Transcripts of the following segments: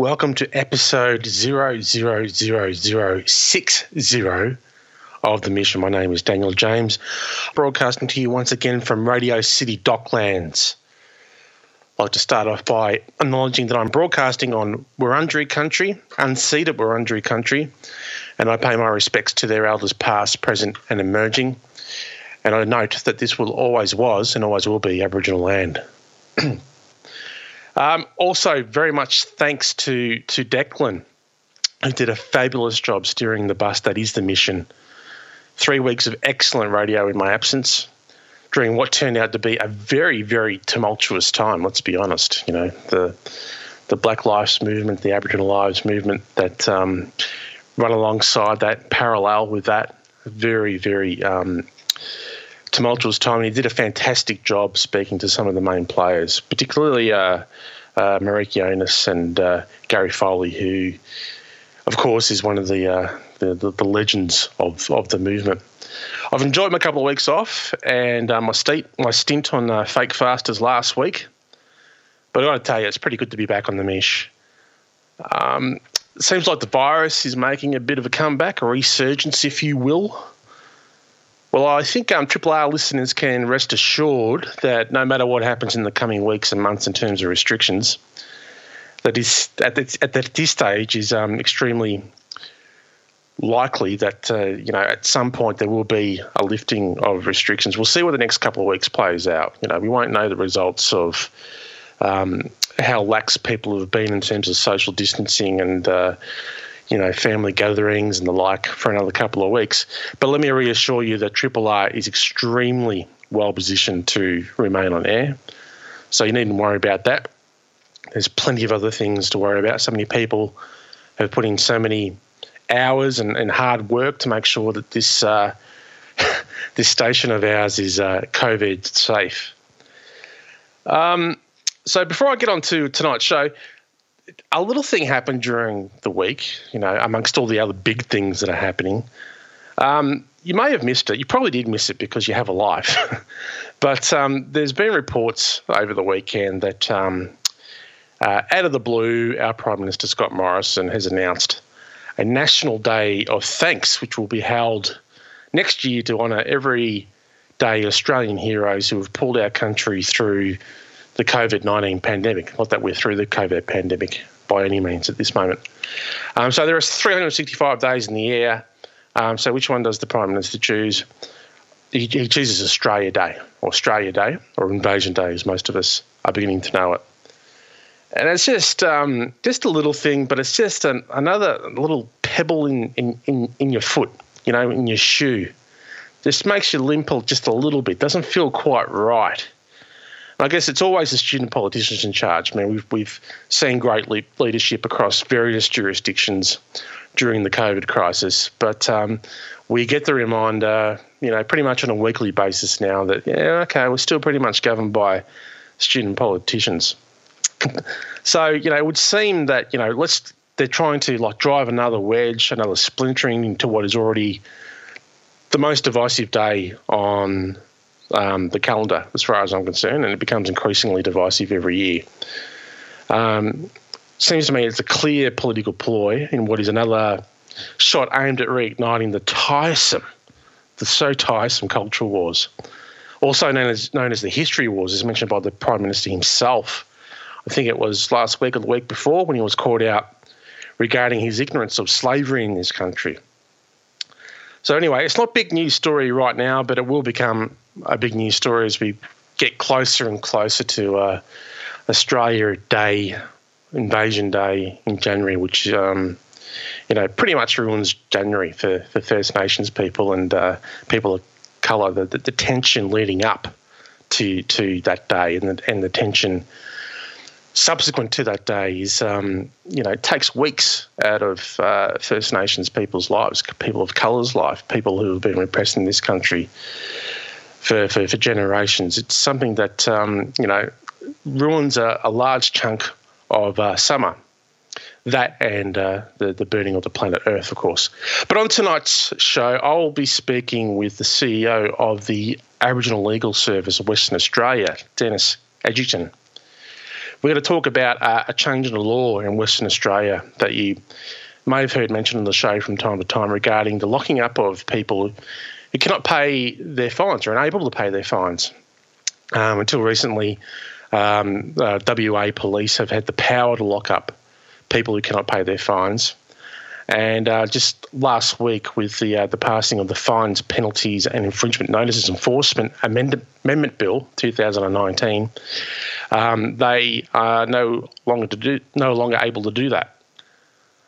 Welcome to episode 000060 of The Mission. My name is Daniel James, broadcasting to you once again from Radio City Docklands. I'd like to start off by acknowledging that I'm broadcasting on Wurundjeri country, unceded Wurundjeri country, and I pay my respects to their elders past, present, and emerging. And I note that this will always was and always will be Aboriginal land. Um, also, very much thanks to to Declan, who did a fabulous job steering the bus that is the mission. Three weeks of excellent radio in my absence, during what turned out to be a very very tumultuous time. Let's be honest. You know the the Black Lives Movement, the Aboriginal Lives Movement that um, run alongside that, parallel with that. Very very um, tumultuous time, and he did a fantastic job speaking to some of the main players, particularly uh, uh, and uh, Gary Foley, who, of course, is one of the, uh, the, the, the legends of, of the movement. I've enjoyed my couple of weeks off, and uh, my, stint, my stint on uh, Fake Fasters last week. But I got to tell you, it's pretty good to be back on the mesh. Um, seems like the virus is making a bit of a comeback, a resurgence, if you will. Well, I think um, Triple R listeners can rest assured that no matter what happens in the coming weeks and months in terms of restrictions, that is at this, at this stage is um, extremely likely that uh, you know at some point there will be a lifting of restrictions. We'll see what the next couple of weeks plays out. You know, we won't know the results of um, how lax people have been in terms of social distancing and uh, you know, family gatherings and the like for another couple of weeks. But let me reassure you that Triple R is extremely well positioned to remain on air. So you needn't worry about that. There's plenty of other things to worry about. So many people have put in so many hours and, and hard work to make sure that this uh, this station of ours is uh, COVID safe. Um, so before I get on to tonight's show, a little thing happened during the week, you know, amongst all the other big things that are happening. Um, you may have missed it. You probably did miss it because you have a life. but um, there's been reports over the weekend that um, uh, out of the blue, our Prime Minister Scott Morrison has announced a National Day of Thanks, which will be held next year to honour every day Australian heroes who have pulled our country through the COVID 19 pandemic. Not that we're through the COVID pandemic by any means at this moment. Um, so there are 365 days in the year. Um, so which one does the Prime Minister choose? He, he, chooses Australia Day, or Australia Day, or Invasion Day, as most of us are beginning to know it. And it's just um, just a little thing, but it's just an, another little pebble in, in, in, in your foot, you know, in your shoe. Just makes you limp just a little bit. Doesn't feel quite right. I guess it's always the student politicians in charge. I mean, we've we've seen great le- leadership across various jurisdictions during the COVID crisis, but um, we get the reminder, you know, pretty much on a weekly basis now that yeah, okay, we're still pretty much governed by student politicians. so you know, it would seem that you know, let's they're trying to like drive another wedge, another splintering into what is already the most divisive day on um, the calendar, as far as I'm concerned, and it becomes increasingly divisive every year. Um, seems to me it's a clear political ploy in what is another shot aimed at reigniting the tiresome, the so tiresome cultural wars, also known as known as the history wars, as mentioned by the Prime Minister himself. I think it was last week or the week before when he was called out regarding his ignorance of slavery in this country. So anyway, it's not big news story right now, but it will become a big news story as we get closer and closer to uh, Australia Day, Invasion Day in January, which um, you know pretty much ruins January for, for First Nations people and uh, people of colour. The, the, the, tension leading up to to that day and the, and the tension subsequent to that day is, um, you know, takes weeks out of uh, First Nations people's lives, people of colour's life, people who have been repressed in this country for, for, for generations. It's something that, um, you know, ruins a, a large chunk of uh, summer. That and uh, the, the burning of the planet Earth, of course. But on tonight's show, I'll be speaking with the CEO of the Aboriginal Legal Service of Western Australia, Dennis Eggington. We're going to talk about uh, a change in the law in Western Australia that you may have heard mentioned on the show from time to time regarding the locking up of people who cannot pay their fines or unable to pay their fines. Um, until recently, um, uh, WA police have had the power to lock up people who cannot pay their fines. And uh, just last week, with the uh, the passing of the Fines, Penalties and Infringement Notices Enforcement Amendment, Amendment Bill 2019, um, they are no longer to do no longer able to do that.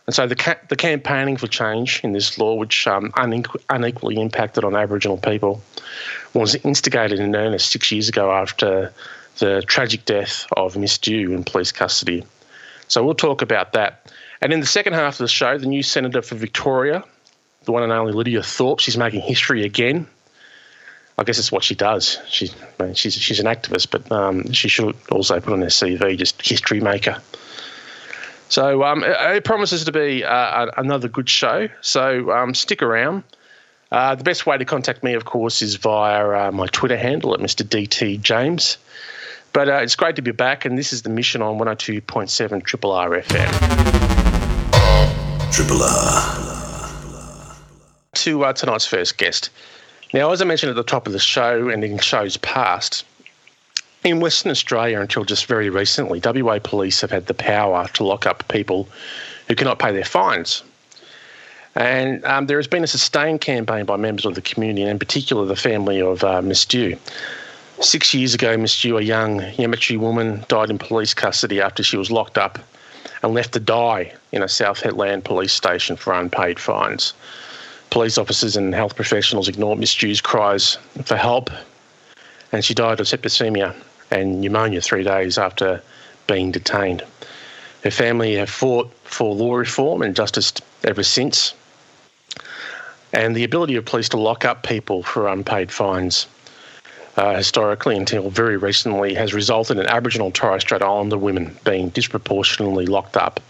And so the ca- the campaigning for change in this law, which um, unequ- unequally impacted on Aboriginal people, was instigated in earnest six years ago after the tragic death of Miss Dhu in police custody. So we'll talk about that. And in the second half of the show, the new senator for Victoria, the one and only Lidia Thorpe, she's making history again. I guess it's what she does. She's she's she's an activist, but um, she should also put on her CV just history maker. So um, it, it, promises to be uh, another good show. So um, stick around. Uh, the best way to contact me, of course, is via uh, my Twitter handle at Mr. DT James. But uh, it's great to be back, and this is the mission on 102.7 Triple R FM. Triple R. To uh, tonight's first guest. Now, as I mentioned at the top of the show and in shows past, in Western Australia until just very recently, WA police have had the power to lock up people who cannot pay their fines. And um, there has been a sustained campaign by members of the community, and in particular the family of uh, Miss Dhu. Six years ago, Miss Dhu, a young Yamatji woman, died in police custody after she was locked up and left to die in a South Hedland police station for unpaid fines. Police officers and health professionals ignored Miss Dhu's cries for help, and she died of septicemia and pneumonia three days after being detained. Her family have fought for law reform and justice ever since. And the ability of police to lock up people for unpaid fines uh, historically until very recently has resulted in Aboriginal and Torres Strait Islander women being disproportionately locked up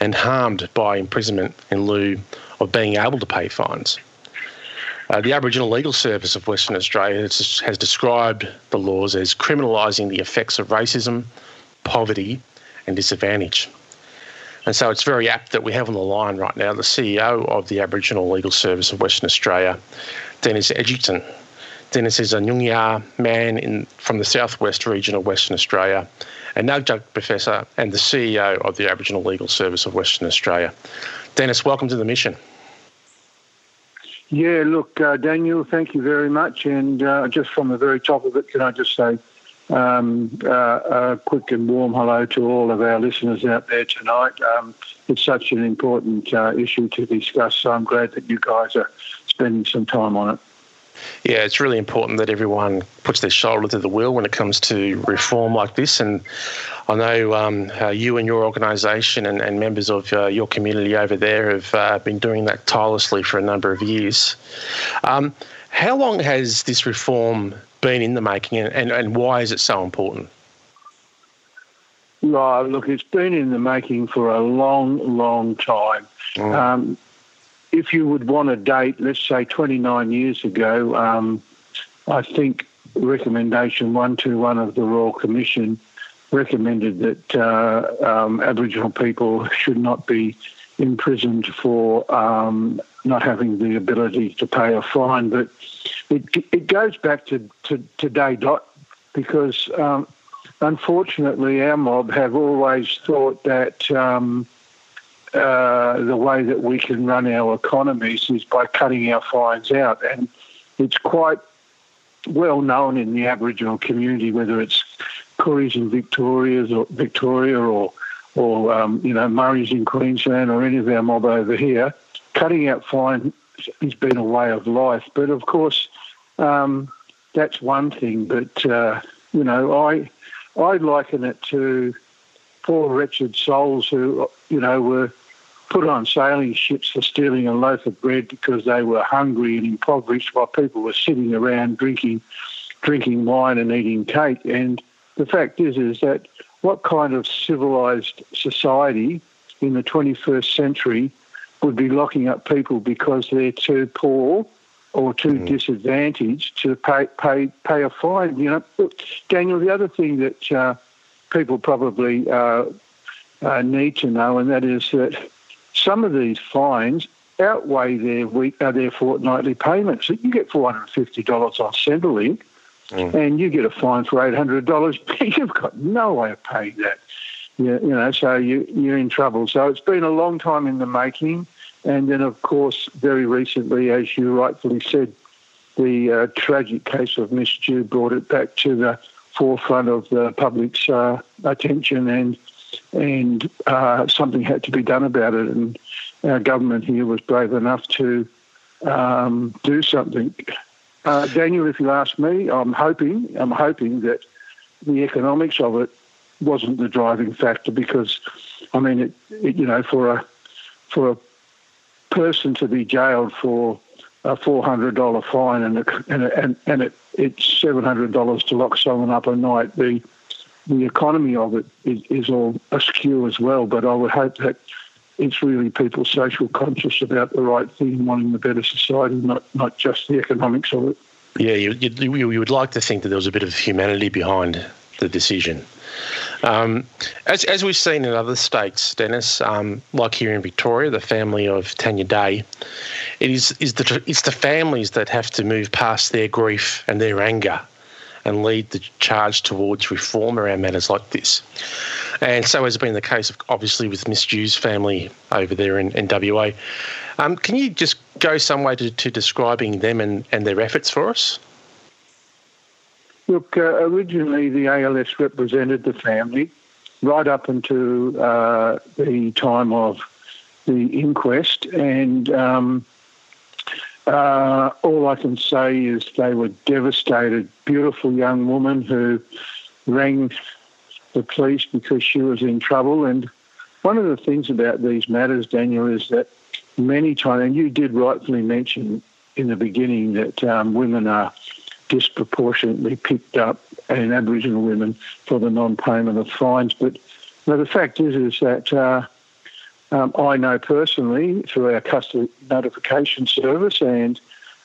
and harmed by imprisonment in lieu of being able to pay fines. Uh, the Aboriginal Legal Service of Western Australia has, has described the laws as criminalising the effects of racism, poverty, and disadvantage. And so it's very apt that we have on the line right now the CEO of the Aboriginal Legal Service of Western Australia, Dennis Eggington. Dennis is a Noongar man in, from the southwest region of Western Australia, a Nudjug professor, and the CEO of the Aboriginal Legal Service of Western Australia. Dennis, welcome to the mission. Yeah, look, uh, Daniel, thank you very much. And uh, just from the very top of it, can I just say um, uh, a quick and warm hello to all of our listeners out there tonight. Um, it's such an important uh, issue to discuss, so I'm glad that you guys are spending some time on it. Yeah, it's really important that everyone puts their shoulder to the wheel when it comes to reform like this. And I know um, uh, you and your organisation and, and, members of uh, your community over there have uh, been doing that tirelessly for a number of years. Um, how long has this reform been in the making and, and, and why is it so important? Right, look, it's been in the making for a long, long time. Mm. Um, if you would want a date, let's say 29 years ago, um, I think recommendation 121 of the Royal Commission recommended that uh, um, Aboriginal people should not be imprisoned for um, not having the ability to pay a fine. But it, it goes back to, to today, Dot, because um, unfortunately our mob have always thought that um, uh, the way that we can run our economies is by cutting our fines out. And it's quite well known in the Aboriginal community, whether it's Kooris in Victoria's or Victoria or or um, you know Murris in Queensland or any of our mob over here, cutting out fines has been a way of life. But of course, um, that's one thing. But uh, you know, I I liken it to poor wretched souls who, you know, were put on sailing ships for stealing a loaf of bread because they were hungry and impoverished while people were sitting around drinking drinking wine and eating cake. And the fact is is that what kind of civilized society in the 21st century would be locking up people because they're too poor or too mm. disadvantaged to pay pay pay a fine. You know, Daniel. The other thing that uh, people probably uh, uh, need to know, and that is that some of these fines outweigh their week, uh, their fortnightly payments. You get four hundred and fifty dollars on Centrelink, mm. and you get a fine for eight hundred dollars. You've got no way of paying that. You, you know, so you, you're in trouble. So it's been a long time in the making, and then of course, very recently, as you rightfully said, the uh, tragic case of Miss Dhu brought it back to the forefront of the public's uh, attention and and uh, something had to be done about it. And our government here was brave enough to um, do something. Uh, Daniel, if you ask me, I'm hoping I'm hoping that the economics of it wasn't the driving factor because, I mean, it, it you know for a for a person to be jailed for a four hundred dollar fine and a, and a, and, and it, it's seven hundred dollars to lock someone up a night. The the economy of it is, is all askew as well. But I would hope that it's really people social conscious about the right thing, wanting the better society, not not just the economics of it. Yeah, you, you, you would like to think that there was a bit of humanity behind the decision. Um, as, as we've seen in other states, Dennis, um, like here in Victoria, the family of Tanya Day, it is, is the, it's the families that have to move past their grief and their anger and lead the charge towards reform around matters like this. And so has been the case, obviously, with Miss Dhu's family over there in, in WA. Um, can you just go some way to, to describing them and, and their efforts for us? Look, uh, originally the ALS represented the family right up into uh, the time of the inquest, and um, uh, all I can say is they were devastated. Beautiful young woman who rang the police because she was in trouble. And one of the things about these matters, Daniel, is that many times, and you did rightfully mention in the beginning that um, women are disproportionately picked up, and Aboriginal women for the non-payment of fines. But the fact is, is that uh, um, I know personally through our custody notification service and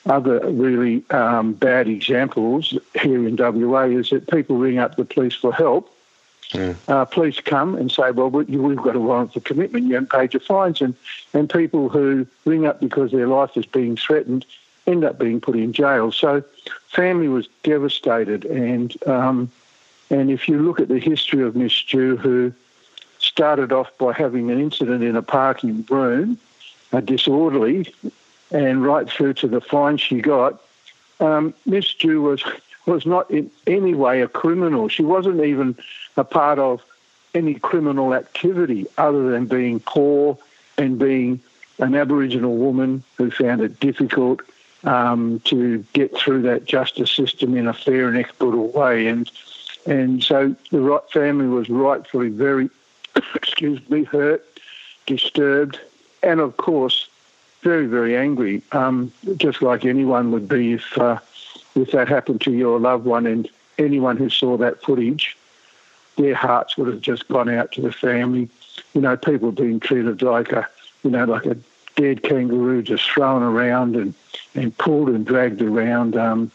other really um, bad examples here in WA is that people ring up the police for help. Mm. Uh, police come and say, "Well, we've got a warrant for commitment. You haven't paid your fines," and and people who ring up because their life is being threatened end up being put in jail. So, family was devastated, and um, and if you look at the history of Miss Dhu, who started off by having an incident in a parking room, a disorderly, and right through to the fine she got. Um, Miss Dhu was was not in any way a criminal. She wasn't even a part of any criminal activity other than being poor and being an Aboriginal woman who found it difficult um, to get through that justice system in a fair and equitable way. And and so the right family was rightfully very excuse me, hurt, disturbed, and of course, very, very angry, um, just like anyone would be if uh, if that happened to your loved one. And anyone who saw that footage, their hearts would have just gone out to the family. You know, people being treated like a, you know, like a dead kangaroo, just thrown around and and pulled and dragged around. Um,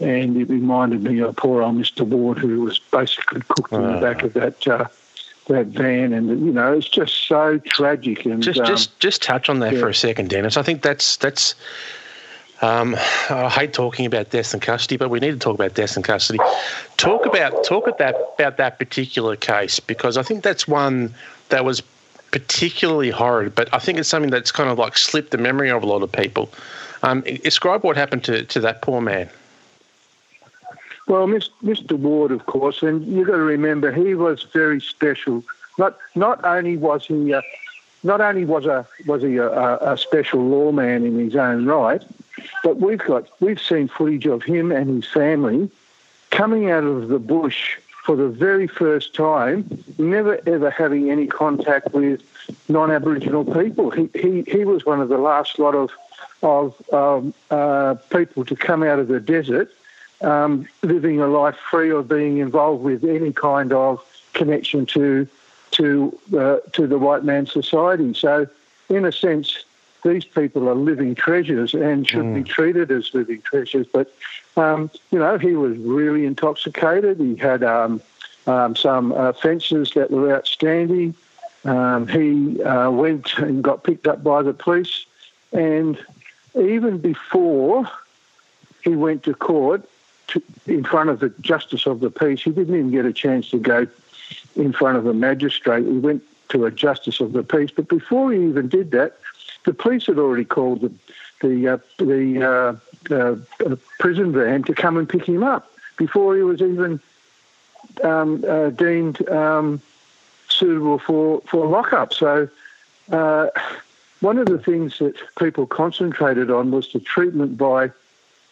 and it reminded me of poor old Mr. Ward, who was basically cooked in the back of that uh, that van, and you know, it's just so tragic. And just, um, just, just touch on that yeah. for a second, Dennis. I think that's that's. Um, I hate talking about death in custody, but we need to talk about death in custody. Talk about talk about about that particular case because I think that's one that was particularly horrid. But I think it's something that's kind of like slipped the memory of a lot of people. Um, describe what happened to, to that poor man. Well, Mr. Ward, of course, and you've got to remember he was very special. Not not only was he uh, not only was a was he a, a, special lawman in his own right, but we've got we've seen footage of him and his family coming out of the bush for the very first time, never ever having any contact with non-Aboriginal people. He, he, he was one of the last lot of, of um, uh, people to come out of the desert um, living a life free of being involved with any kind of connection to to uh, to the white man society. So, in a sense, these people are living treasures and should mm. be treated as living treasures. But um, you know, he was really intoxicated. He had um, um, some offences that were outstanding. Um, he uh, went and got picked up by the police, and even before he went to court in front of the justice of the peace, he didn't even get a chance to go in front of a magistrate. He went to a justice of the peace, but before he even did that, the police had already called the the uh, the uh, uh, uh, prison van to come and pick him up before he was even um, uh, deemed um, suitable for for lockup. So. Uh, one of the things that people concentrated on was the treatment by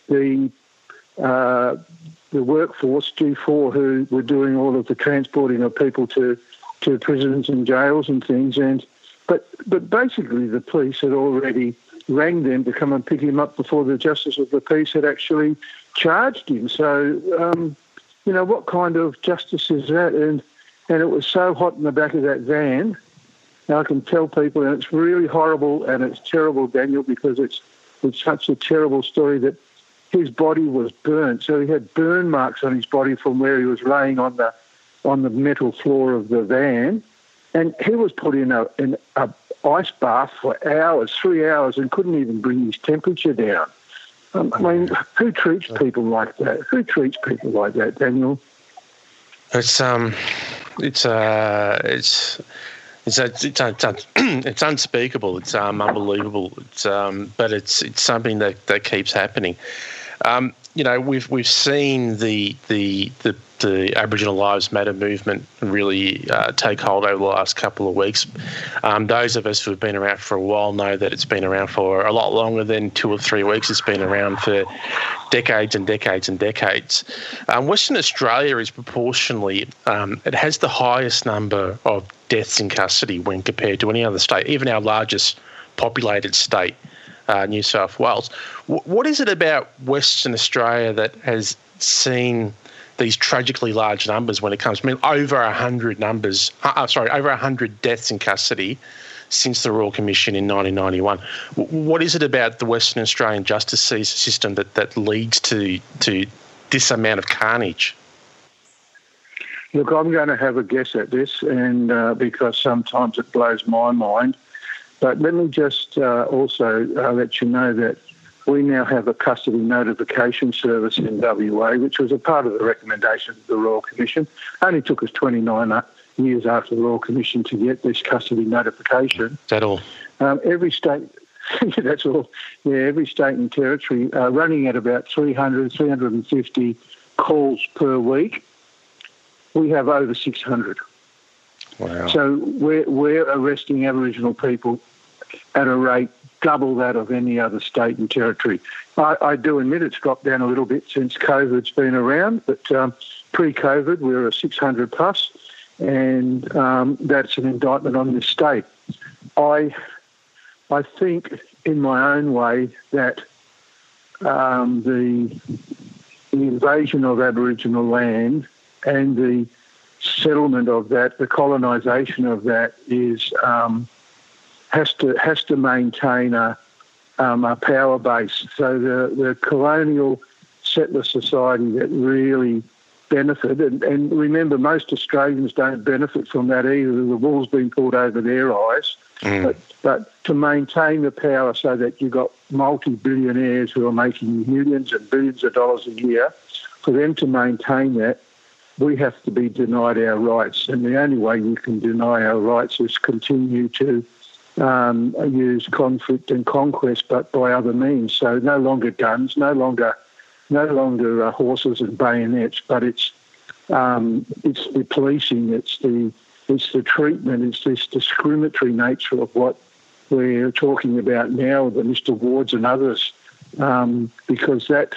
the uh, the workforce, G4, who were doing all of the transporting of people to, to prisons and jails and things. And but but basically, the police had already rang them to come and pick him up before the justice of the peace had actually charged him. So um, you know what kind of justice is that? And and it was so hot in the back of that van. I can tell people, and it's really horrible and it's terrible, Daniel, because it's it's such a terrible story that his body was burnt. So he had burn marks on his body from where he was laying on the on the metal floor of the van, and he was put in a in a ice bath for hours, three hours, and couldn't even bring his temperature down. Um, I mean, who treats people like that? Who treats people like that, Daniel? It's um, it's uh, it's. It's, it's, it's, it's unspeakable. It's um, unbelievable. It's um, but it's it's something that, that keeps happening. Um, you know, we've we've seen the the the, the Aboriginal Lives Matter movement really uh, take hold over the last couple of weeks. Um, those of us who have been around for a while know that it's been around for a lot longer than two or three weeks. It's been around for decades and decades and decades. Um, Western Australia is proportionally um, it has the highest number of deaths in custody when compared to any other state, even our largest populated state uh, New South Wales. W- what is it about Western Australia that has seen these tragically large numbers when it comes? I mean, over hundred numbers. Uh, uh sorry, over hundred deaths in custody since the Royal Commission in 1991. W- what is it about the Western Australian justice system that, that leads to to this amount of carnage? Look, I'm going to have a guess at this, and uh, because sometimes it blows my mind. But let me just uh, also uh, let you know that we now have a custody notification service in WA, which was a part of the recommendation of the Royal Commission. It only took us 29 uh, years after the Royal Commission to get this custody notification. That all? Um, every state, that's all. Yeah, every state and territory are running at about 300, 350 calls per week. We have over 600. Wow. So we're, we're arresting Aboriginal people at a rate double that of any other state and territory. I, I do admit it's dropped down a little bit since COVID's been around, but um, pre-COVID we were a 600 plus, and um, that's an indictment on this state. I, I think in my own way that um, the, the invasion of Aboriginal land and the settlement of that, the colonisation of that, is um, has to has to maintain a, um, a power base. So the, the colonial settler society that really benefited, and, and, remember, most Australians don't benefit from that either. The wool's been pulled over their eyes. Mm. But, but to maintain the power so that you've got multi billionaires who are making millions and billions of dollars a year, for them to maintain that, we have to be denied our rights. And the only way you can deny our rights is continue to um, use conflict and conquest, but by other means. So no longer guns, no longer, no longer uh, horses and bayonets, but it's um, it's the policing, it's the it's the treatment, it's this discriminatory nature of what we're talking about now, the Mr. Wards and others, um, because that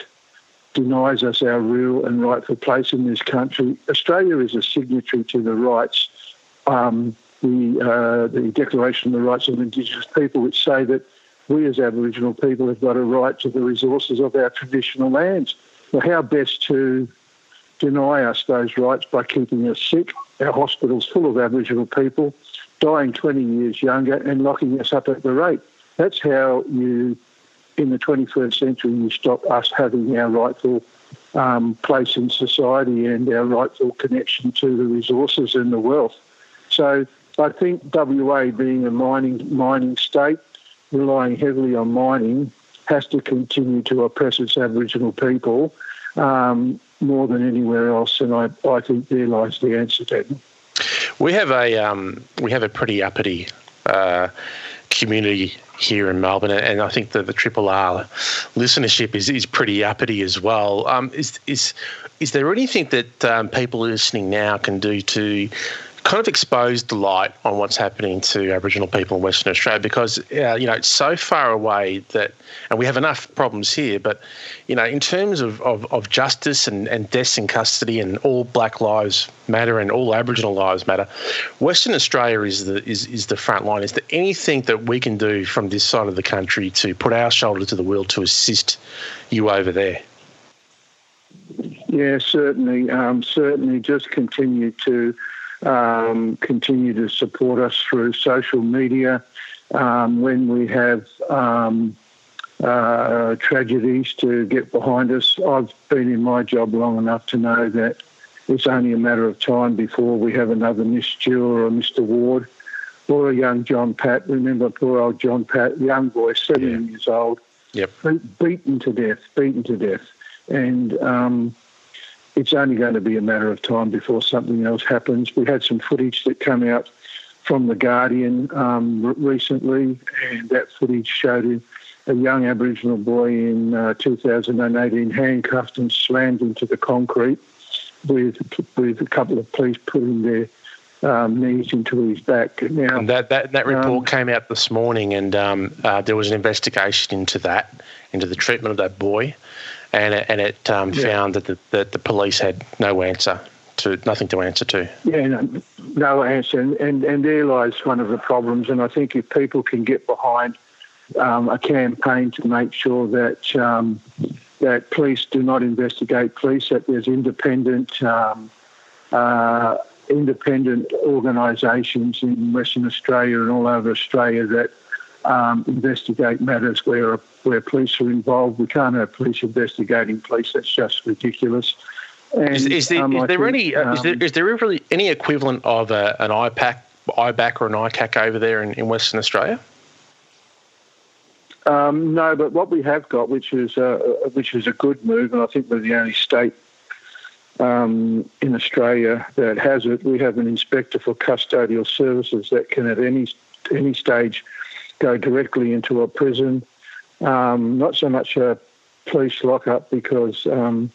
denies us our real and rightful place in this country. Australia is a signatory to the rights, um, the, uh, the Declaration of the Rights of Indigenous People, which say that we as Aboriginal people have got a right to the resources of our traditional lands. Well, how best to deny us those rights by keeping us sick, our hospitals full of Aboriginal people, dying 20 years younger, and locking us up at the rate? That's how you in the 21st century, you stop us having our rightful um, place in society and our rightful connection to the resources and the wealth. So I think WA being a mining mining state, relying heavily on mining, has to continue to oppress its Aboriginal people um, more than anywhere else, and I, I think there lies the answer, Daniel. We have a um, we have a pretty uppity uh, community here in Melbourne, and I think that the Triple R listenership is, is pretty uppity as well. Um, is is is there anything that um, people listening now can do to kind of exposed the light on what's happening to Aboriginal people in Western Australia because uh, you know it's so far away that, and we have enough problems here. But you know, in terms of, of, of justice and, and deaths in custody and all Black lives matter and all Aboriginal lives matter, Western Australia is the is, is the front line. Is there anything that we can do from this side of the country to put our shoulder to the wheel to assist you over there? Yeah, certainly. Um, certainly, just continue to um, continue to support us through social media. Um, when we have um, uh, tragedies to get behind us, I've been in my job long enough to know that it's only a matter of time before we have another Miss Stewart or Mr. Ward or a young John Pat. Remember poor old John Pat, young boy, 17 yeah. years old, yep. beaten to death, beaten to death. And um, it's only going to be a matter of time before something else happens. We had some footage that came out from The Guardian um, recently, and that footage showed a young Aboriginal boy in uh, 2018 handcuffed and slammed into the concrete with, with a couple of police putting their um, knees into his back. Now, and that, that, that report um, came out this morning, and um, uh, there was an investigation into that, into the treatment of that boy and it, and it um, yeah. found that the, that the police had no answer to nothing to answer to. Yeah, no, no answer, and, and and there lies one of the problems. And I think if people can get behind um, a campaign to make sure that um, that police do not investigate police, that there's independent. Um, uh, independent organisations in Western Australia and all over Australia that um, investigate matters where where police are involved. We can't have police investigating police. That's just ridiculous. And, is, is, there, um, is there think, any uh, is, there, is there really any equivalent of a, an IPAC, IBAC or an ICAC over there in, in Western Australia? Um, no, but what we have got, which is uh, which is a good move, and I think we're the only state um, in Australia that has it. We have an inspector for custodial services that can, at any any stage, go directly into a prison. Um, not so much a police lockup because um,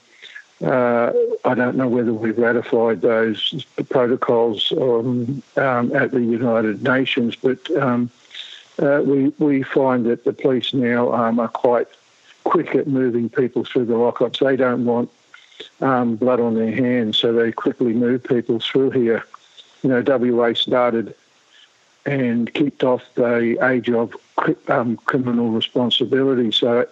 uh, I don't know whether we've ratified those protocols um, um at the United Nations, but um, uh, we we find that the police now um, are quite quick at moving people through the lockups. They don't want blood on their hands, so they quickly move people through here. You know, WA started and kicked off the age of um, criminal responsibility. So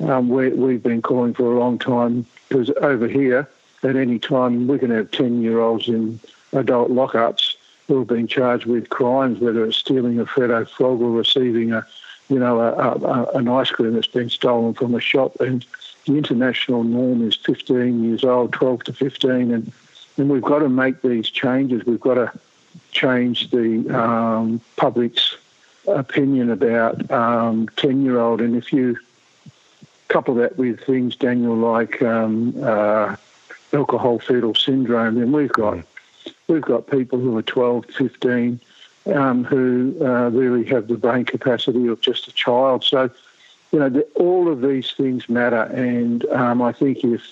um, we, have been calling for a long time because over here, at any time, we can have 10 year olds in adult lockups who have been charged with crimes, whether it's stealing a Freddo frog or receiving a you know, a, a, an ice cream that's been stolen from a shop. And the international norm is 15 years old, 12 to 15. And, and we've got to make these changes. We've got to change the um, public's opinion about um, 10 year old. And if you couple that with things, Daniel, like um, uh, alcohol fetal syndrome, then we've got we've got people who are 12, 15, um, who uh, really have the brain capacity of just a child. So, you know, the, all of these things matter. And um, I think if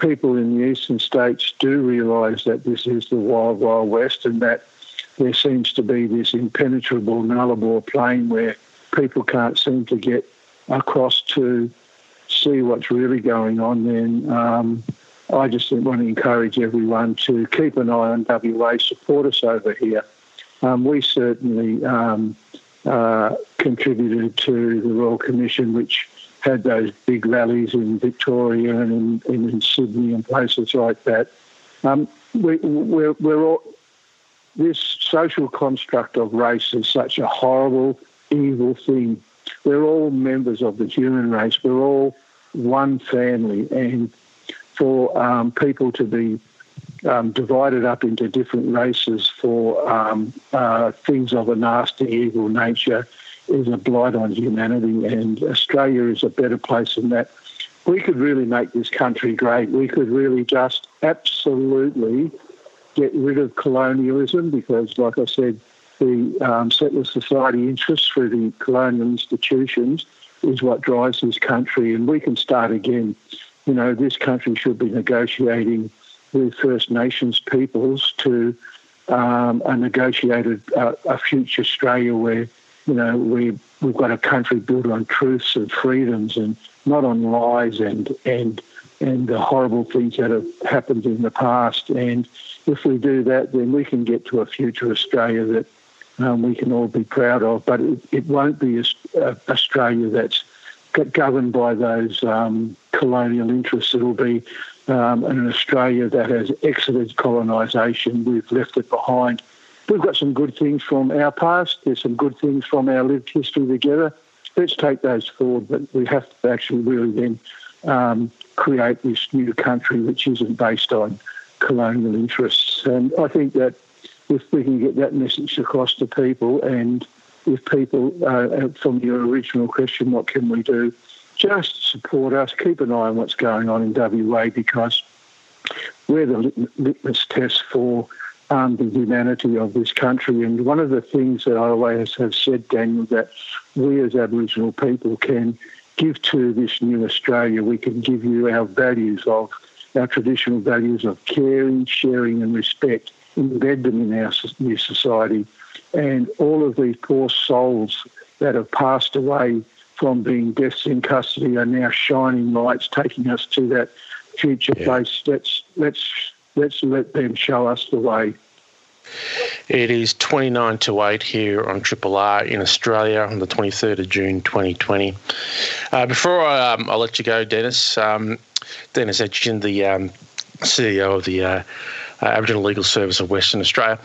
people in the eastern states do realise that this is the wild, wild west and that there seems to be this impenetrable Nullarbor plain where people can't seem to get across to see what's really going on, then um, I just want to encourage everyone to keep an eye on WA, support us over here. Um, we certainly um, uh, contributed to the Royal Commission, which had those big rallies in Victoria and in, in, in Sydney and places like that. Um, we, we're, we're all, this social construct of race is such a horrible, evil thing. We're all members of the human race. We're all one family, and for um, people to be um, divided up into different races for um, uh, things of a nasty, evil nature is a blight on humanity. And Australia is a better place than that. We could really make this country great. We could really just absolutely get rid of colonialism because, like I said, the um, settler society interest through the colonial institutions is what drives this country, and we can start again. You know, this country should be negotiating with First Nations peoples to um, a negotiated uh, a future Australia where you know we we've got a country built on truths and freedoms and not on lies and and and the horrible things that have happened in the past. And if we do that, then we can get to a future Australia that um, we can all be proud of. But it, it won't be a, Australia that's governed by those um, colonial interests. It'll be um, an Australia that has exited colonisation. We've left it behind. We've got some good things from our past. There's some good things from our lived history together. Let's take those forward, but we have to actually really then um, create this new country which isn't based on colonial interests. And I think that if we can get that message across to people and if people, uh, from your original question, what can we do? Just support us, keep an eye on what's going on in WA because we're the litmus test for um, the humanity of this country. And one of the things that I always have said, Daniel, that we as Aboriginal people can give to this new Australia, we can give you our values of our traditional values of caring, sharing, and respect, embed them in our new society. And all of these poor souls that have passed away from being deaths in custody are now shining lights, taking us to that future yeah. place. Let's let's let's let them show us the way. It is 29 to 8 here on Triple R in Australia on the 23rd of June 2020. Uh, before I, um, I let you go, Dennis, um, Dennis Etchin, the um, CEO of the uh, uh, Aboriginal Legal Service of Western Australia.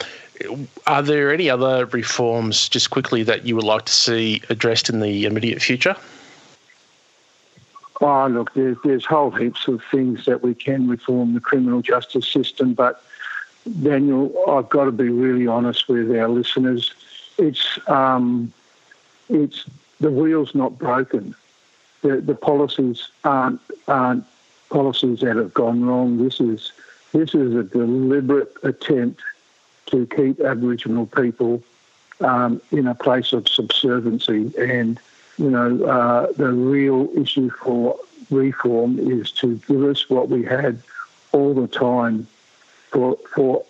Are there any other reforms, just quickly, that you would like to see addressed in the immediate future? Oh, look, there's, there's whole heaps of things that we can reform the criminal justice system, but Daniel, I've got to be really honest with our listeners. It's um, it's the wheel's not broken. The, the policies aren't aren't policies that have gone wrong. This is this is a deliberate attempt to keep Aboriginal people um, in a place of subserviency. And, you know, uh, the real issue for reform is to give us what we had all the time. For, for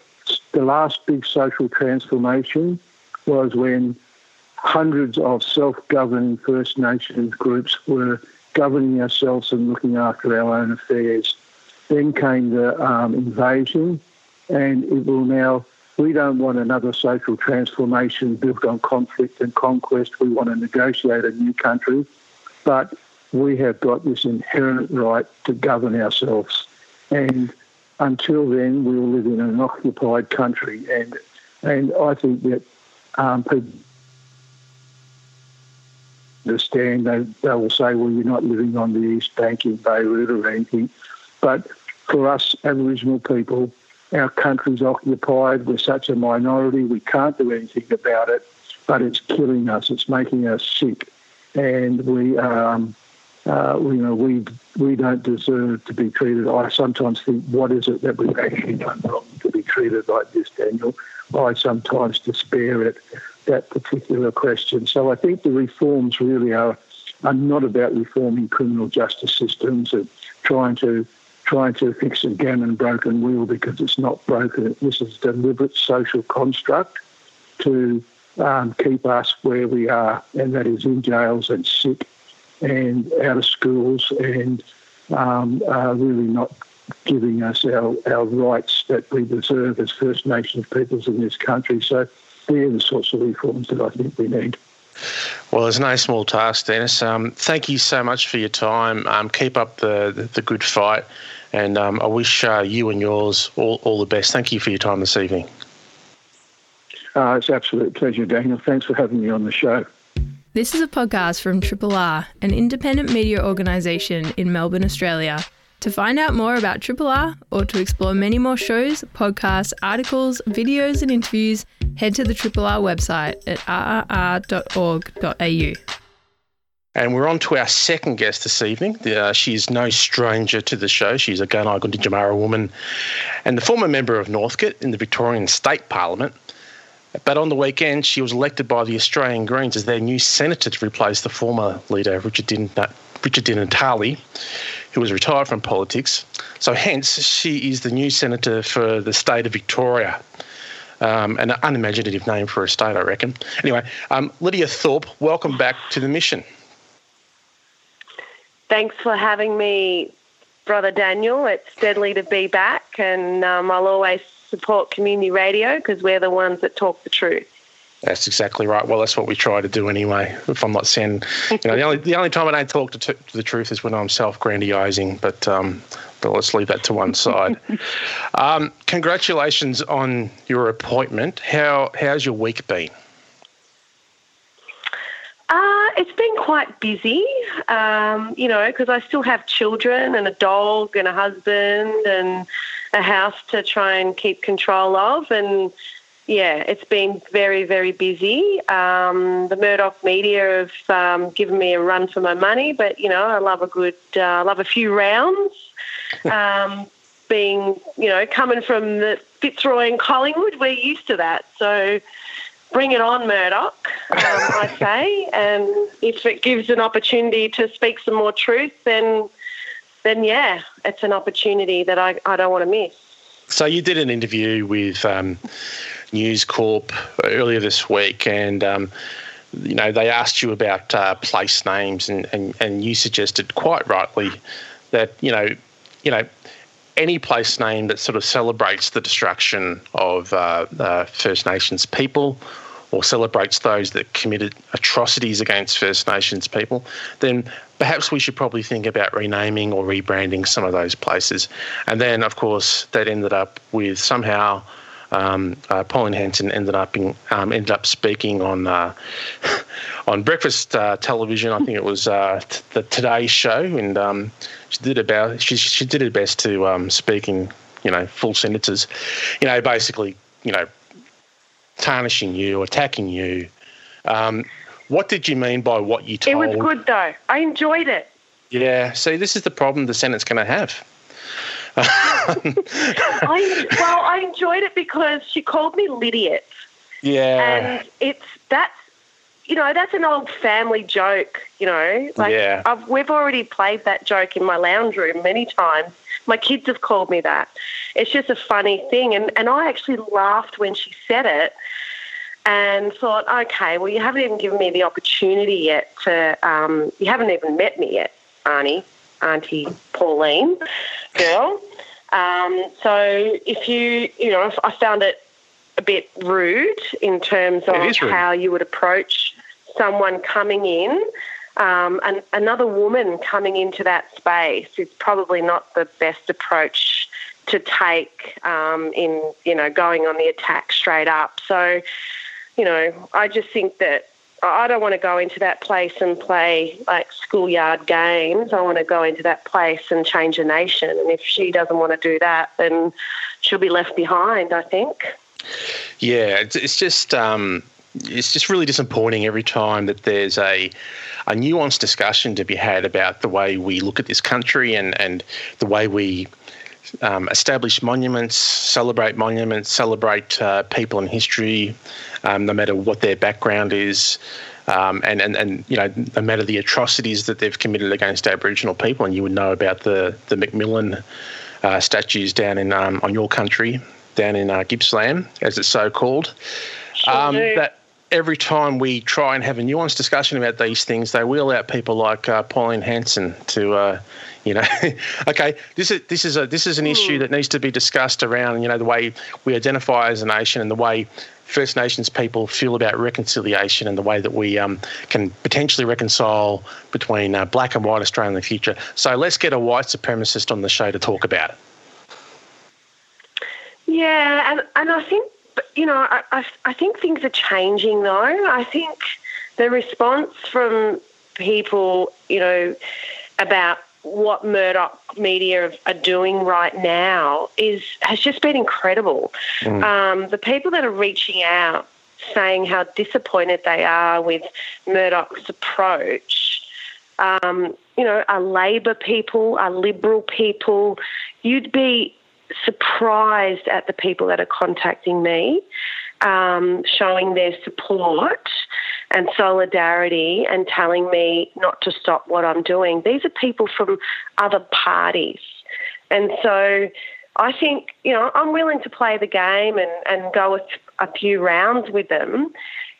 the last big social transformation was when hundreds of self-governing First Nations groups were governing ourselves and looking after our own affairs. Then came the um, invasion, and it will now. We don't want another social transformation built on conflict and conquest. We want to negotiate a new country, but we have got this inherent right to govern ourselves. And until then, we will live in an occupied country. And and I think that um, people understand, they, they will say, well, you're not living on the East Bank in Beirut or anything. But for us Aboriginal people, our country's occupied. We're such a minority. We can't do anything about it, but it's killing us. It's making us sick, and we, um, uh, you know, we we don't deserve to be treated. I sometimes think, what is it that we've actually done wrong to be treated like this, Daniel? I sometimes despair at that particular question. So I think the reforms really are are not about reforming criminal justice systems and trying to trying to fix a gammon broken wheel because it's not broken. This is a deliberate social construct to um, keep us where we are, and that is in jails and sick and out of schools and um, are really not giving us our, our rights that we deserve as First Nations peoples in this country. So they're the sorts of reforms that I think we need. Well, it's no small task, Dennis. Um, thank you so much for your time. Um, keep up the, the, the, good fight, and um, I wish uh, you and yours all, all the best. Thank you for your time this evening. Uh, it's an absolute pleasure, Daniel. Thanks for having me on the show. This is a podcast from Triple R, an independent media organisation in Melbourne, Australia. To find out more about Triple R or to explore many more shows, podcasts, articles, videos, and interviews, head to the Triple R website at rrr.org.au. And we're on to our second guest this evening. Uh, she's no stranger to the show. She's a Gunai Gunditjmara woman and the former member of Northcote in the Victorian State Parliament. But on the weekend, she was elected by the Australian Greens as their new senator to replace the former leader, Richard Di Natale, who was retired from politics. So, hence, she is the new senator for the state of Victoria. Um, an unimaginative name for a state, I reckon. Anyway, um, Lidia Thorpe, welcome back to the mission. Thanks for having me, Brother Daniel. It's deadly to be back, and um, I'll always support community radio because we're the ones that talk the truth. That's exactly right. Well, that's what we try to do anyway. If I'm not saying, you know, the only the only time I don't talk to, t- to the truth is when I'm self-grandizing. But um, but let's leave that to one side. um, congratulations on your appointment. How how's your week been? Uh, it's been quite busy, um, you know, because I still have children and a dog and a husband and a house to try and keep control of. And yeah, it's been very, very busy. Um, the Murdoch media have um, given me a run for my money, but you know, I love a good, uh, love a few rounds. Um, being, you know, coming from the Fitzroy and Collingwood, we're used to that. So bring it on, Murdoch, um, I say. And if it gives an opportunity to speak some more truth, then then yeah, it's an opportunity that I, I don't want to miss. So you did an interview with um, News Corp earlier this week, and um, you know they asked you about uh, place names, and, and, and you suggested quite rightly that you know you know any place name that sort of celebrates the destruction of uh, uh, First Nations people or celebrates those that committed atrocities against First Nations people, then perhaps we should probably think about renaming or rebranding some of those places. And then, of course, that ended up with somehow um, uh, Pauline Hanson ended up in, um, ended up speaking on uh, on breakfast uh, television. I think it was uh, t- the Today Show, and um, she did about she she did her best to um, speak in you know full sentences, you know basically you know tarnishing you, attacking you. Um, what did you mean by what you told? It was good though. I enjoyed it. Yeah. See, this is the problem the Senate's going to have. I, well, I enjoyed it because she called me Lydiot. Yeah. And it's that's you know that's an old family joke. You know, like yeah. I've, we've already played that joke in my lounge room many times. My kids have called me that. It's just a funny thing, and and I actually laughed when she said it and thought, okay, well, you haven't even given me the opportunity yet to, um, you haven't even met me yet, Arnie, Auntie Pauline, girl. Um, so if you, you know, I found it a bit rude in terms of how you would approach someone coming in. Um, another woman coming into that space is probably not the best approach to take in, you know, going on the attack straight up. So, you know, I just think that I don't want to go into that place and play like schoolyard games. I want to go into that place and change a nation. And if she doesn't want to do that, then she'll be left behind, I think. Yeah, it's, it's just. Um it's just really disappointing every time that there's a a nuanced discussion to be had about the way we look at this country and, and the way we um, establish monuments, celebrate monuments, celebrate uh, people in history, um, no matter what their background is. Um, and, and, and, you know, no matter the atrocities that they've committed against Aboriginal people, and you would know about the, the McMillan uh, statues down in um, on your country, down in uh, Gippsland, as it's so called. Um, that every time we try and have a nuanced discussion about these things, they wheel out people like uh, Pauline Hanson to, uh, you know, okay, this is this is a this is an issue that needs to be discussed around, you know, the way we identify as a nation and the way First Nations people feel about reconciliation and the way that we um, can potentially reconcile between uh, black and white Australia in the future. So let's get a white supremacist on the show to talk about it. Yeah, and, and I think you know, I, I, I think things are changing though. I think the response from people, you know, about what Murdoch media are doing right now is has just been incredible. Mm. Um, the people that are reaching out saying how disappointed they are with Murdoch's approach, um, you know, are Labor people, are Liberal people. You'd be surprised at the people that are contacting me, um, showing their support and solidarity and telling me not to stop what I'm doing. These are people from other parties. And so I think, you know, I'm willing to play the game and, and go a, a few rounds with them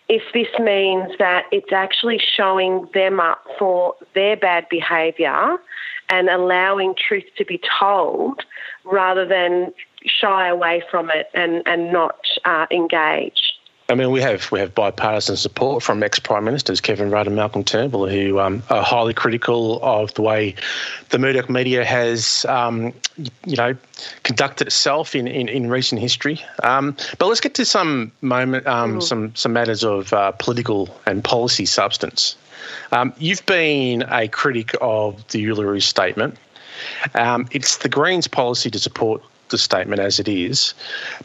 if this means that it's actually showing them up for their bad behaviour and allowing truth to be told rather than shy away from it and, and not uh, engage. I mean, we have we have bipartisan support from ex prime ministers Kevin Rudd and Malcolm Turnbull, who um, are highly critical of the way the Murdoch media has, um, you know, conducted itself in, in, in recent history. Um, but let's get to some moment, mm. some some matters of uh, political and policy substance. Um, you've been a critic of the Uluru Statement. Um, it's the Greens' policy to support the statement as it is,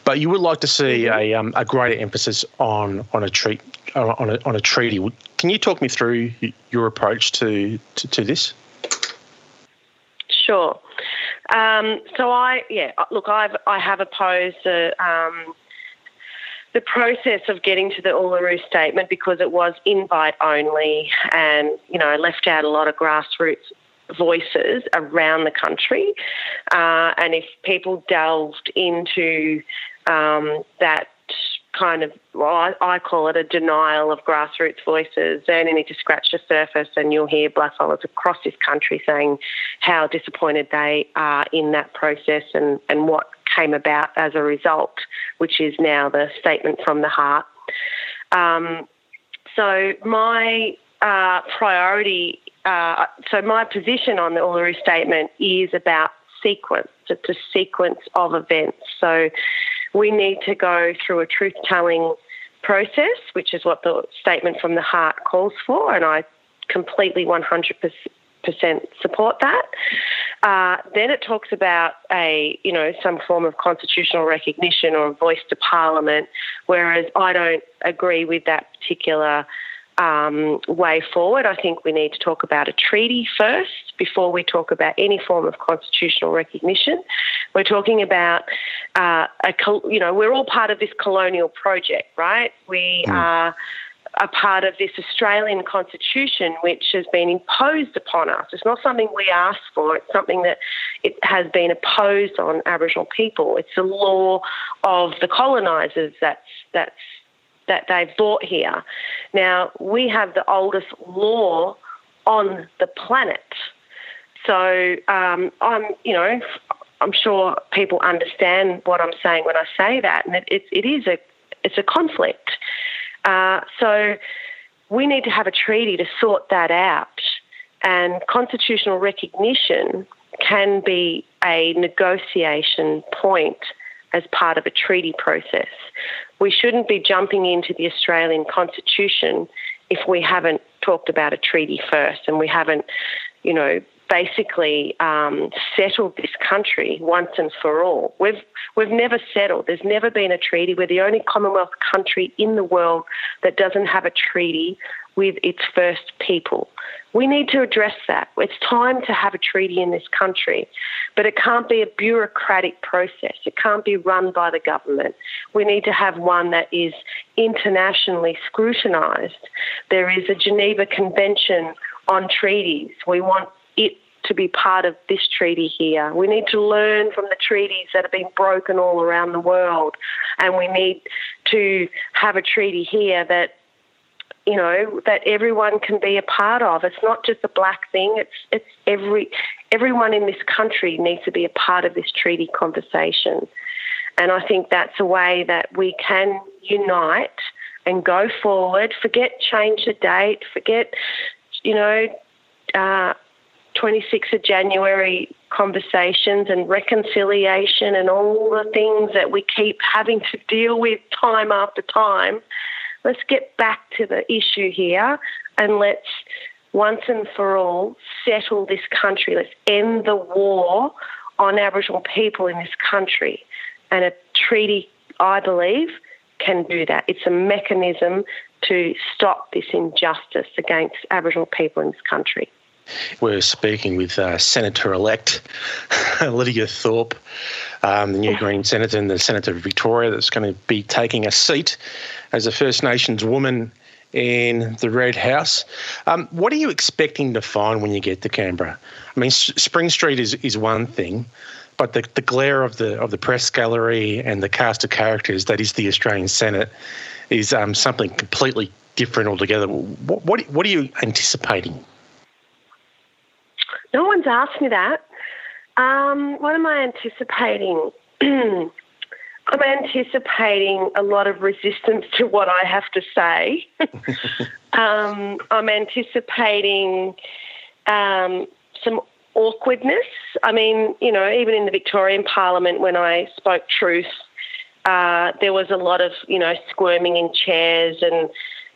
but you would like to see a, um, a greater emphasis on on a treat on a, on a treaty. Can you talk me through your approach to to, to this? Sure. Um, so I yeah look I've I have opposed the um, the process of getting to the Uluru Statement because it was invite only and you know left out a lot of grassroots voices around the country. Uh, and if people delved into um, that kind of, well, I, I, call it a denial of grassroots voices. They only need to scratch the surface, and you'll hear blackfellas across this country saying how disappointed they are in that process and, and what came about as a result, which is now the statement from the heart. Um, so, my uh, priority uh, so my position on the Uluru Statement is about sequence. It's a sequence of events. So we need to go through a truth-telling process, which is what the statement from the heart calls for, and I completely 100% support that. Uh, then it talks about a, you know, some form of constitutional recognition or a voice to Parliament, whereas I don't agree with that particular um, way forward. I think we need to talk about a treaty first before we talk about any form of constitutional recognition. We're talking about uh, a, you know, we're all part of this colonial project, right? We mm. are a part of this Australian constitution, which has been imposed upon us. It's not something we ask for. It's something that it has been imposed on Aboriginal people. It's the law of the colonisers that's that's that they've brought here. Now, we have the oldest law on the planet. So um, I'm, you know, I'm sure people understand what I'm saying when I say that, and it, it, it is a it's a conflict. Uh, so we need to have a treaty to sort that out, and constitutional recognition can be a negotiation point as part of a treaty process. We shouldn't be jumping into the Australian Constitution if we haven't talked about a treaty first and we haven't, you know, basically um, settled this country once and for all. We've we've never settled. There's never been a treaty. We're the only Commonwealth country in the world that doesn't have a treaty with its first people. We need to address that. It's time to have a treaty in this country, but it can't be a bureaucratic process. It can't be run by the government. We need to have one that is internationally scrutinised. There is a Geneva Convention on treaties. We want it to be part of this treaty here. We need to learn from the treaties that have been broken all around the world, and we need to have a treaty here that you know that everyone can be a part of. It's not just a black thing. It's it's every everyone in this country needs to be a part of this treaty conversation, and I think that's a way that we can unite and go forward. Forget change the date. Forget you know. Uh, 26th of January conversations and reconciliation and all the things that we keep having to deal with time after time. Let's get back to the issue here and let's once and for all settle this country. Let's end the war on Aboriginal people in this country. And a treaty, I believe, can do that. It's a mechanism to stop this injustice against Aboriginal people in this country. We're speaking with uh, Senator elect Lidia Thorpe, um, the new Green Senator and the Senator of Victoria, that's going to be taking a seat as a First Nations woman in the Red House. Um, what are you expecting to find when you get to Canberra? I mean, S- Spring Street is, is one thing, but the, the glare of the of the press gallery and the cast of characters that is the Australian Senate is um, something completely different altogether. What, what, what are you anticipating? No one's asked me that. Um, what am I anticipating? I'm anticipating a lot of resistance to what I have to say. um, I'm anticipating um, some awkwardness. I mean, you know, even in the Victorian Parliament when I spoke truth, uh, there was a lot of, you know, squirming in chairs and,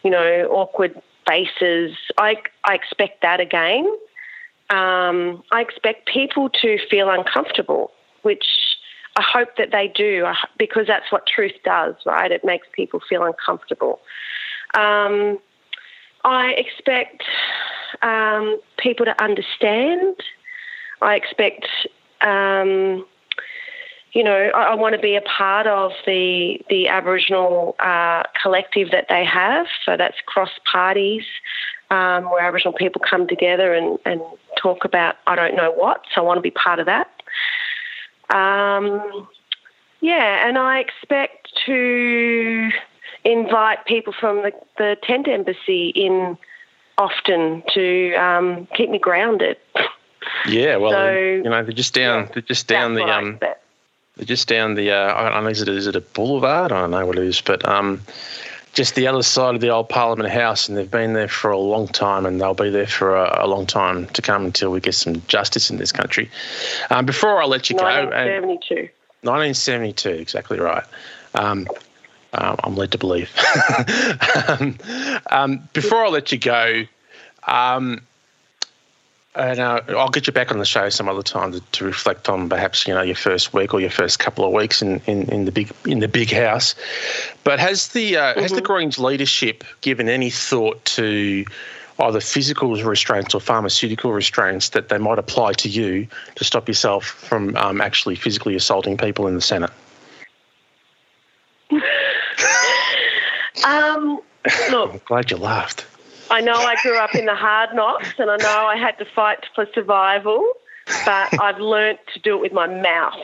you know, awkward faces. I, I expect that again um, I expect people to feel uncomfortable, which I hope that they do because that's what truth does, right? It makes people feel uncomfortable. Um, I expect um, people to understand. I expect, um, you know, I, I, want to be a part of the the Aboriginal uh, collective that they have. So that's cross parties, um, where Aboriginal people come together and, and talk about I don't know what. So I want to be part of that. Um, yeah, and I expect to invite people from the, the tent embassy in often to um, keep me grounded. Yeah, well, so, you know, they're just down, yeah, they're just down the, um, they're just down the, uh, I don't know, is it, is it a boulevard? I don't know what it is, but um, just the other side of the old Parliament House, and they've been there for a long time, and they'll be there for a, a long time to come until we get some justice in this country. Um, before I let you 1972. go, nineteen seventy-two. Nineteen seventy-two, exactly right. Um, uh, I'm led to believe. um, um, before I let you go, um, and uh, I'll get you back on the show some other time to, to, reflect on perhaps you know your first week or your first couple of weeks in, in, in the big in the big house. But has the uh, mm-hmm. has the mm-hmm. Greens leadership given any thought to either physical restraints or pharmaceutical restraints that they might apply to you to stop yourself from um, actually physically assaulting people in the Senate? um, look, I'm glad you laughed. I know I grew up in the hard knocks and I know I had to fight for survival, but I've learnt to do it with my mouth.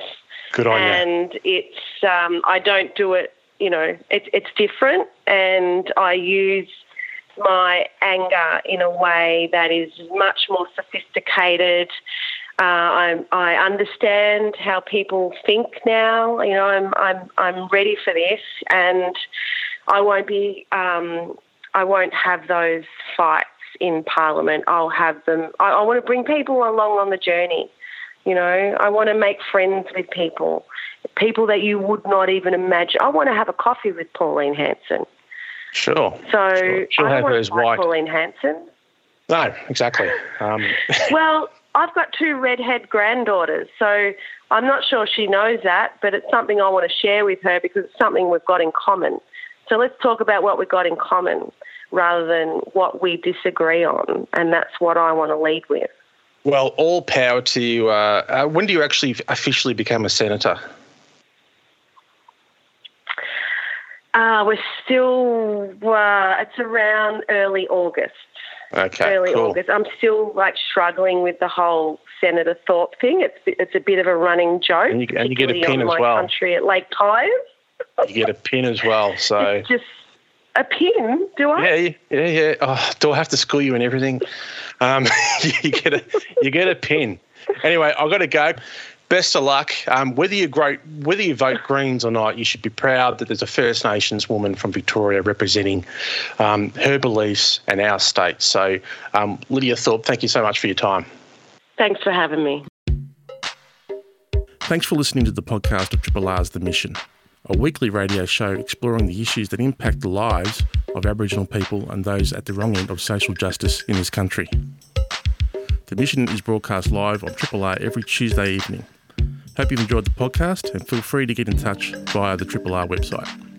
Good on and you. it's, um, I don't do it, you know, it, it's different and I use my anger in a way that is much more sophisticated. Uh, I, I understand how people think now. You know, I'm I'm I'm ready for this, and I won't be um, I won't have those fights in Parliament. I'll have them. I, I want to bring people along on the journey. You know, I want to make friends with people, people that you would not even imagine. I want to have a coffee with Pauline Hanson. Sure. So sure. She'll I have her as white. Pauline Hanson. No, exactly. Um. well, I've got two redhead granddaughters, so I'm not sure she knows that, but it's something I want to share with her because it's something we've got in common. So let's talk about what we've got in common rather than what we disagree on. And that's what I want to lead with. Well, all power to you. Uh, uh, when do you actually officially become a senator? Uh, we're still, uh, it's around early August. Okay, early cool. August. I'm still like struggling with the whole Senator Thorpe thing. It's it's a bit of a running joke. And you, and you get a pin as my well. Country at Lake Tyers. You get a pin as well. So it's just a pin, do I? Yeah, yeah, yeah. Oh, do I have to school you and everything? Um, you get a you get a pin. Anyway, I've got to go. Best of luck. Um, whether you vote whether you vote Greens or not, you should be proud that there's a First Nations woman from Victoria representing um, her beliefs and our state. So, um, Lidia Thorpe, thank you so much for your time. Thanks for having me. Thanks for listening to the podcast of Triple R's The Mission, a weekly radio show exploring the issues that impact the lives of Aboriginal people and those at the wrong end of social justice in this country. The Mission is broadcast live on Triple R every Tuesday evening. Hope you've enjoyed the podcast and feel free to get in touch via the Triple R website.